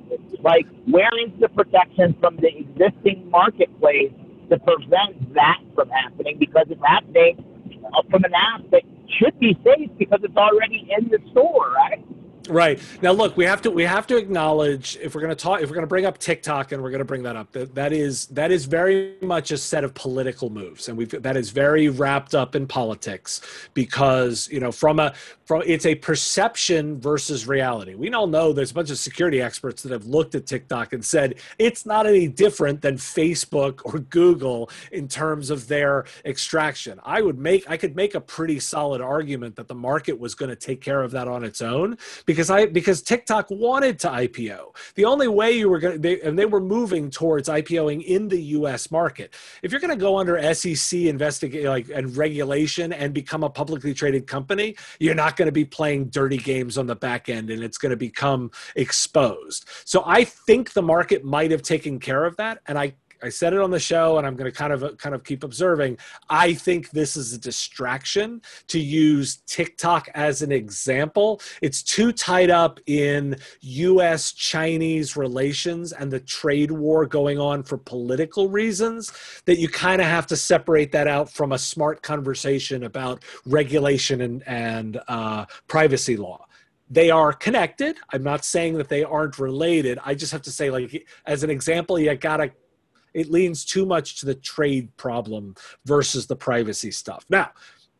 like, where is the protection from the existing marketplace to prevent that from happening? Because it's happening uh, from an app that should be safe because it's already in the store, right? Right now, look, we have to we have to acknowledge if we're going to talk if we're going to bring up TikTok and we're going to bring that up that that is that is very much a set of political moves and we've that is very wrapped up in politics because you know from a from it's a perception versus reality. We all know there's a bunch of security experts that have looked at TikTok and said it's not any different than Facebook or Google in terms of their extraction. I would make I could make a pretty solid argument that the market was going to take care of that on its own because I because TikTok wanted to IPO. The only way you were going to and they were moving towards IPOing in the U.S. market. If you're going to go under SEC investigate like and regulation and become a publicly traded company, you're not going to be playing dirty games on the back end, and it's going to become exposed. So I think the market might have taken care of that, and I I said it on the show, and I'm going to kind of kind of keep observing. I think this is a distraction to use TikTok as an example. It's too tied up in U.S. Chinese relations and the trade war going on for political reasons that you kind of have to separate that out from a smart conversation about regulation and and uh, privacy law they are connected. I'm not saying that they aren't related. I just have to say, like, as an example, you gotta it leans too much to the trade problem versus the privacy stuff. Now,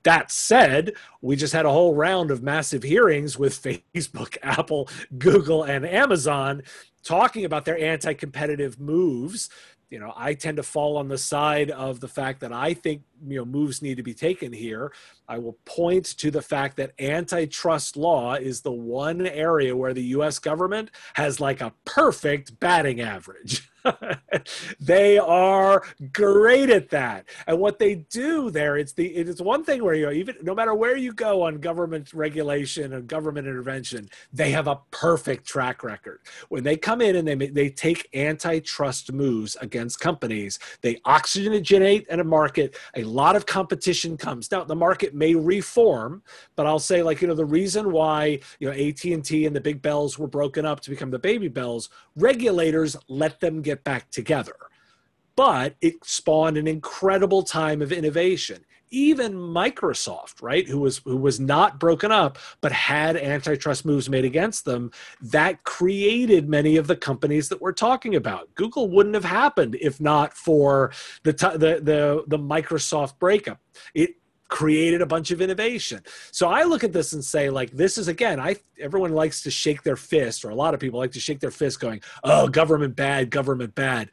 that said, we just had a whole round of massive hearings with (laughs) Facebook, Apple, Google, and Amazon talking about their anti competitive moves. You know, I tend to fall on the side of the fact that I think you know moves need to be taken here. I will point to the fact that antitrust law is the one area where the us government has like a perfect batting average. (laughs) They are great at that. And what they do there it's the it's one thing where you know even no matter where you go on government regulation and government intervention they have a perfect track record. When they come in and they they take antitrust moves against companies they oxygenate a market a lot of competition comes now the market may reform but i'll say like you know the reason why you know AT&T and the big bells were broken up to become the baby bells regulators let them get back together. But it spawned an incredible time of innovation. Even Microsoft, right, who was who was not broken up but had antitrust moves made against them, that created many of the companies that we're talking about. Google wouldn't have happened if not for the the the, the Microsoft breakup. It created a bunch of innovation. So I look at this and say, like, this is again, I everyone likes to shake their fist, or a lot of people like to shake their fist, going, "Oh, government bad, government bad."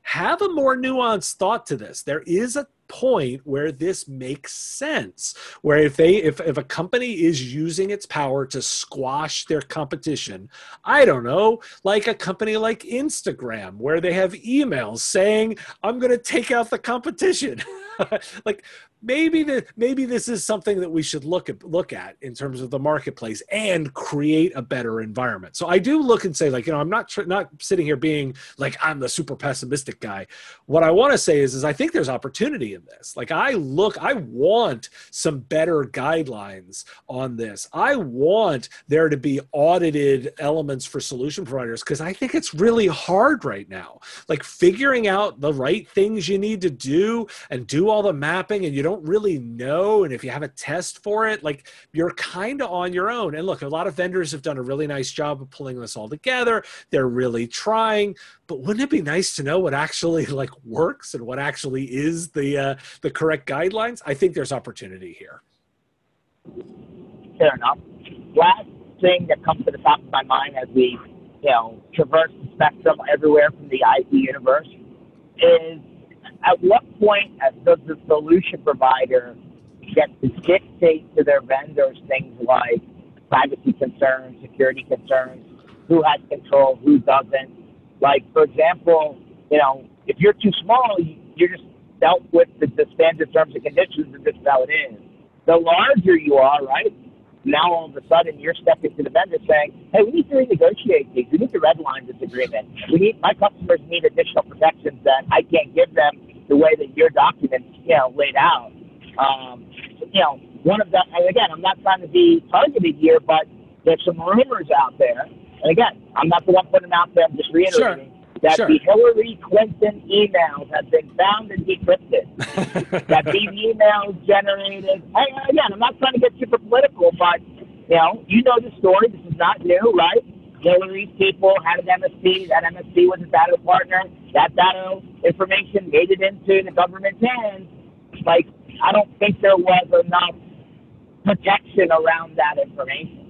Have a more nuanced thought to this. There is a point where this makes sense where if they if, if a company is using its power to squash their competition i don't know like a company like instagram where they have emails saying i'm going to take out the competition (laughs) (laughs) like maybe the maybe this is something that we should look at look at in terms of the marketplace and create a better environment. So I do look and say like you know I'm not tr- not sitting here being like I'm the super pessimistic guy. What I want to say is is I think there's opportunity in this. Like I look I want some better guidelines on this. I want there to be audited elements for solution providers because I think it's really hard right now. Like figuring out the right things you need to do and do all the mapping and you don't don't really know and if you have a test for it like you're kind of on your own. And look a lot of vendors have done a really nice job of pulling this all together. They're really trying. But wouldn't it be nice to know what actually (laughs) like works and what actually is the uh, the correct guidelines? I think there's opportunity here. Fair enough. Last thing that comes to the top of my mind as we you know traverse the spectrum everywhere from the IT universe is at what point does the solution provider get to dictate to their vendors things like privacy concerns, security concerns, who has control, who doesn't? Like, for example, you know, if you're too small, you're just dealt with the, the standard terms and conditions, and this is how it is. The larger you are, right? Now all of a sudden you're stepping to the vendor saying, "Hey, we need to renegotiate these. We need to redline this agreement. We need my customers need additional protections that I can't give them the way that your documents, you know, laid out. Um, you know, one of the, and again, I'm not trying to be targeted here, but there's some rumors out there. And again, I'm not the one putting them out there. I'm just reiterating sure. that sure. the Hillary Clinton emails have been found and decrypted. (laughs) that these emails generated. again, I'm not trying to get super political, but you know, you know the story. This is not new, right? Hillary's people had an MSP. That MSP was a data partner. That data information made it into the government's hands. Like, I don't think there was enough protection around that information.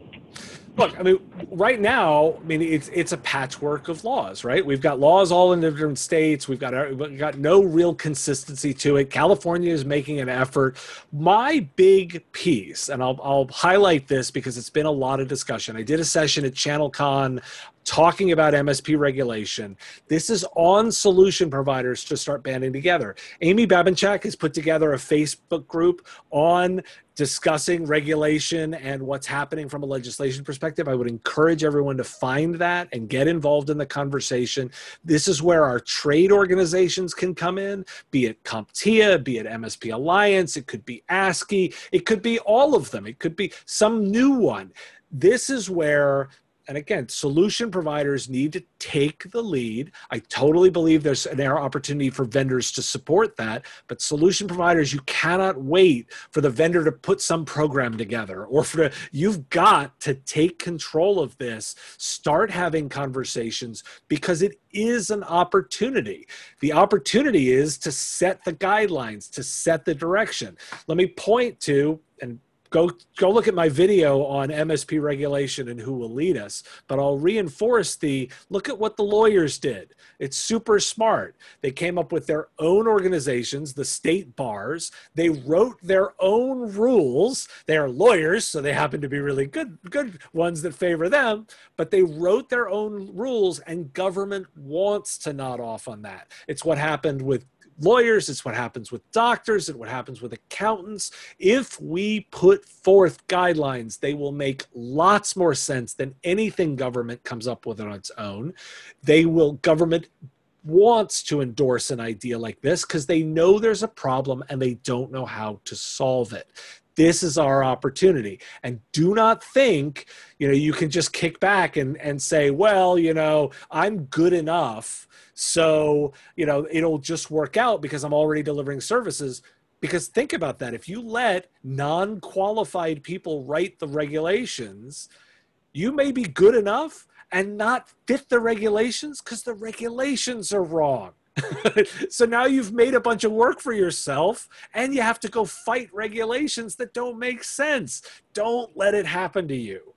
Look, I mean, right now, I mean, it's it's a patchwork of laws, right? We've got laws all in different states. We've got we've got no real consistency to it. California is making an effort. My big piece, and I'll I'll highlight this because it's been a lot of discussion. I did a session at ChannelCon talking about MSP regulation. This is on solution providers to start banding together. Amy Babinchak has put together a Facebook group on discussing regulation and what's happening from a legislation perspective. I would encourage everyone to find that and get involved in the conversation. This is where our trade organizations can come in, be it CompTIA, be it MSP Alliance, it could be ASCII, it could be all of them, it could be some new one. This is where and again, solution providers need to take the lead. I totally believe there's an air opportunity for vendors to support that, but solution providers, you cannot wait for the vendor to put some program together or for you've got to take control of this, start having conversations because it is an opportunity. The opportunity is to set the guidelines, to set the direction. Let me point to, and go go look at my video on MSP regulation and who will lead us. But I'll reinforce the look at what the lawyers did. It's super smart. They came up with their own organizations, the state bars. They wrote their own rules. They are lawyers, so they happen to be really good good ones that favor them. But they wrote their own rules, and government wants to nod off on that. It's what happened with lawyers, it's what happens with doctors, and what happens with accountants. If we put forth guidelines, they will make lots more sense than anything government comes up with on its own. They will, government wants to endorse an idea like this because they know there's a problem and they don't know how to solve it this is our opportunity and do not think you know you can just kick back and and say well you know i'm good enough so, you know, it'll just work out because I'm already delivering services. Because think about that. If you let non qualified people write the regulations, you may be good enough and not fit the regulations because the regulations are wrong. (laughs) so now you've made a bunch of work for yourself and you have to go fight regulations that don't make sense. Don't let it happen to you.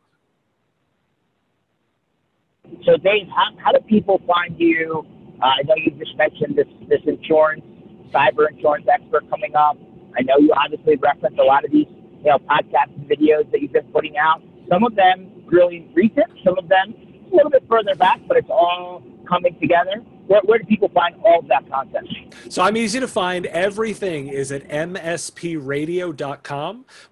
So, Dave, how, how do people find you uh, I know you just mentioned this this insurance, cyber insurance expert coming up. I know you obviously reference a lot of these, you know, podcasts and videos that you've been putting out. Some of them really recent, some of them a little bit further back, but it's all coming together where, where do people find all of that content? So I'm easy to find. Everything is at mspradio.com.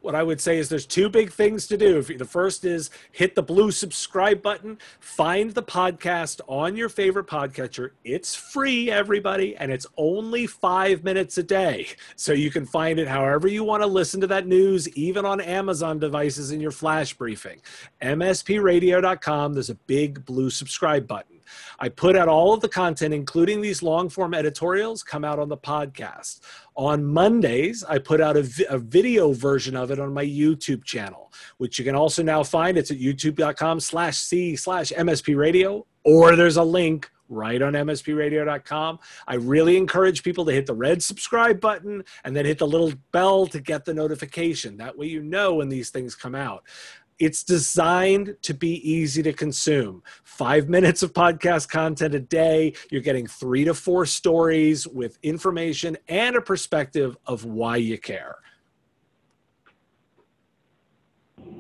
What I would say is there's two big things to do. The first is hit the blue subscribe button, find the podcast on your favorite podcatcher. It's free, everybody, and it's only five minutes a day. So you can find it however you want to listen to that news, even on Amazon devices in your flash briefing. mspradio.com, there's a big blue subscribe button. I put out all of the content, including these long form editorials, come out on the podcast. On Mondays, I put out a, vi- a, video version of it on my YouTube channel, which you can also now find. It's at youtube.com slash C slash MSP radio, or there's a link right on mspradio.com. I really encourage people to hit the red subscribe button and then hit the little bell to get the notification. That way you know when these things come out. It's designed to be easy to consume. Five minutes of podcast content a day. You're getting three to four stories with information and a perspective of why you care.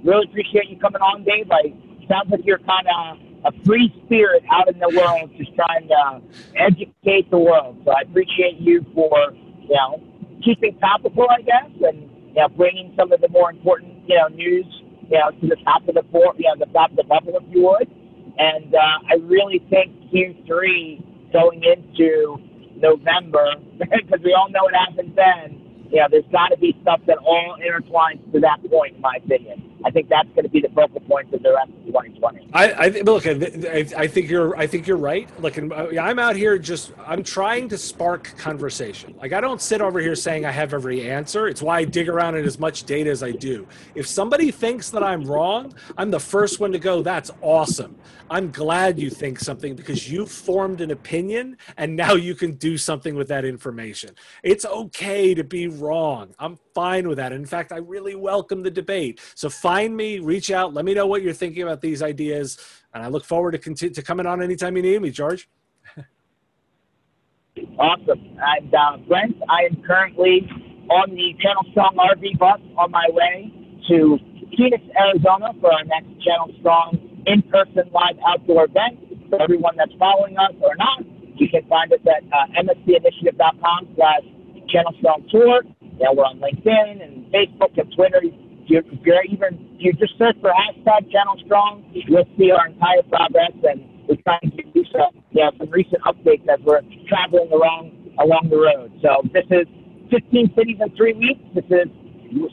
Really appreciate you coming on, Dave. I sounds like you're kind of a free spirit out in the world, just trying to educate the world. So I appreciate you for you know keeping topical, I guess, and you know bringing some of the more important you know news you know, to the top of the board, you know, the top of the bubble, if you would. And uh, I really think Q3 going into November, (laughs) because we all know what happens then, you know, there's got to be stuff that all intertwines to that point, in my opinion. I think that's going to be the focal point of the rest of 2020. I, I look. I, I think you're. I think you're right. Look, uh, I'm out here just. I'm trying to spark conversation. Like I don't sit over here saying I have every answer. It's why I dig around in as much data as I do. If somebody thinks that I'm wrong, I'm the first one to go. That's awesome. I'm glad you think something because you formed an opinion and now you can do something with that information. It's okay to be wrong. I'm fine with that. In fact, I really welcome the debate. So find me, reach out, let me know what you're thinking about these ideas, and I look forward to continue to coming on anytime you need me, George. (laughs) awesome. And uh, Brent, I am currently on the Channel Strong RV bus on my way to Phoenix, Arizona for our next Channel Strong in-person live outdoor event. For everyone that's following us or not, you can find us at uh, mspinitiative.com slash Channel Strong Tour. Yeah, we're on LinkedIn and Facebook and Twitter. You, you're even you just search for hashtag Channel Strong, you'll see our entire progress, and we're trying to do some yeah some recent updates as we're traveling along along the road. So this is 15 cities in three weeks. This is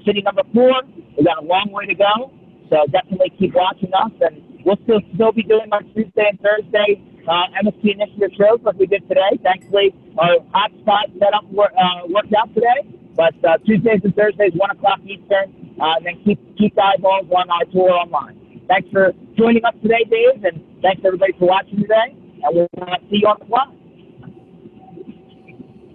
city number four. We've got a long way to go, so definitely keep watching us, and we'll still still be doing our Tuesday and Thursday uh, MSP initiative shows like we did today. Thankfully, our hotspot setup uh, worked out today. But uh, Tuesdays and Thursdays, 1 o'clock Eastern, uh, and then keep, keep eyeballs on our tour online. Thanks for joining us today, Dave, and thanks everybody for watching today, and we'll see you on the fly.